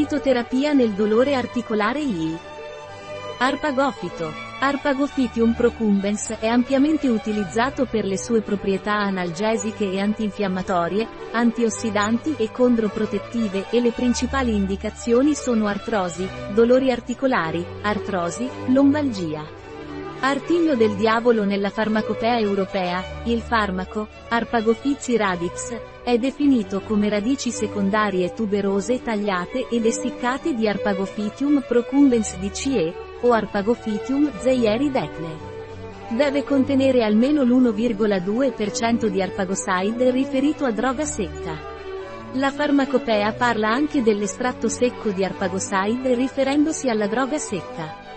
Fitoterapia nel dolore articolare I. Arpagofito. Arpagophytium procumbens è ampiamente utilizzato per le sue proprietà analgesiche e antinfiammatorie, antiossidanti e condroprotettive e le principali indicazioni sono artrosi, dolori articolari, artrosi, lombalgia. Artiglio del diavolo nella farmacopea europea, il farmaco, Arpagophyci radix, è definito come radici secondarie tuberose tagliate ed essiccate di Arpagophytium procumbens DCE, o Arpagophytium zeieri decne. Deve contenere almeno l'1,2% di arpagoside riferito a droga secca. La farmacopea parla anche dell'estratto secco di arpagoside riferendosi alla droga secca.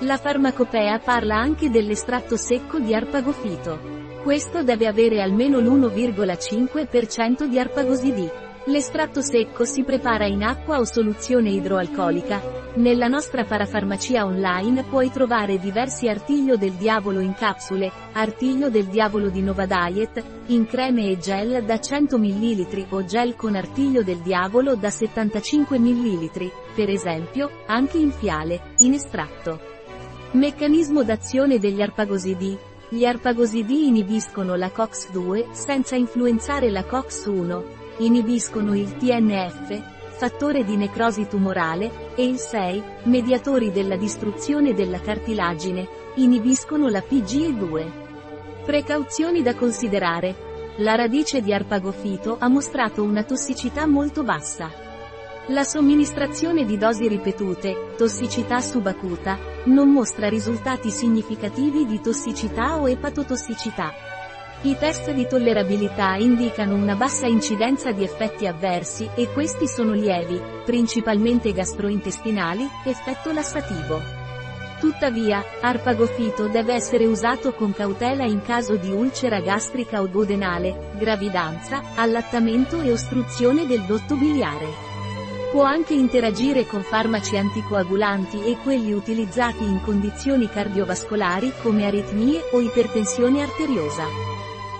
La farmacopea parla anche dell'estratto secco di arpagofito. Questo deve avere almeno l'1,5% di arpagosidi. L'estratto secco si prepara in acqua o soluzione idroalcolica. Nella nostra parafarmacia online puoi trovare diversi artiglio del diavolo in capsule, artiglio del diavolo di Nova Diet, in creme e gel da 100 ml o gel con artiglio del diavolo da 75 ml, per esempio, anche in fiale, in estratto. Meccanismo d'azione degli arpagosidi. Gli arpagosidi inibiscono la COX-2, senza influenzare la COX-1. Inibiscono il TNF, fattore di necrosi tumorale, e il 6, mediatori della distruzione della cartilagine. Inibiscono la PGE2. Precauzioni da considerare. La radice di arpagofito ha mostrato una tossicità molto bassa. La somministrazione di dosi ripetute, tossicità subacuta, non mostra risultati significativi di tossicità o epatotossicità. I test di tollerabilità indicano una bassa incidenza di effetti avversi e questi sono lievi, principalmente gastrointestinali, effetto lassativo. Tuttavia, arpagofito deve essere usato con cautela in caso di ulcera gastrica o duodenale, gravidanza, allattamento e ostruzione del dotto biliare. Può anche interagire con farmaci anticoagulanti e quelli utilizzati in condizioni cardiovascolari come aritmie o ipertensione arteriosa.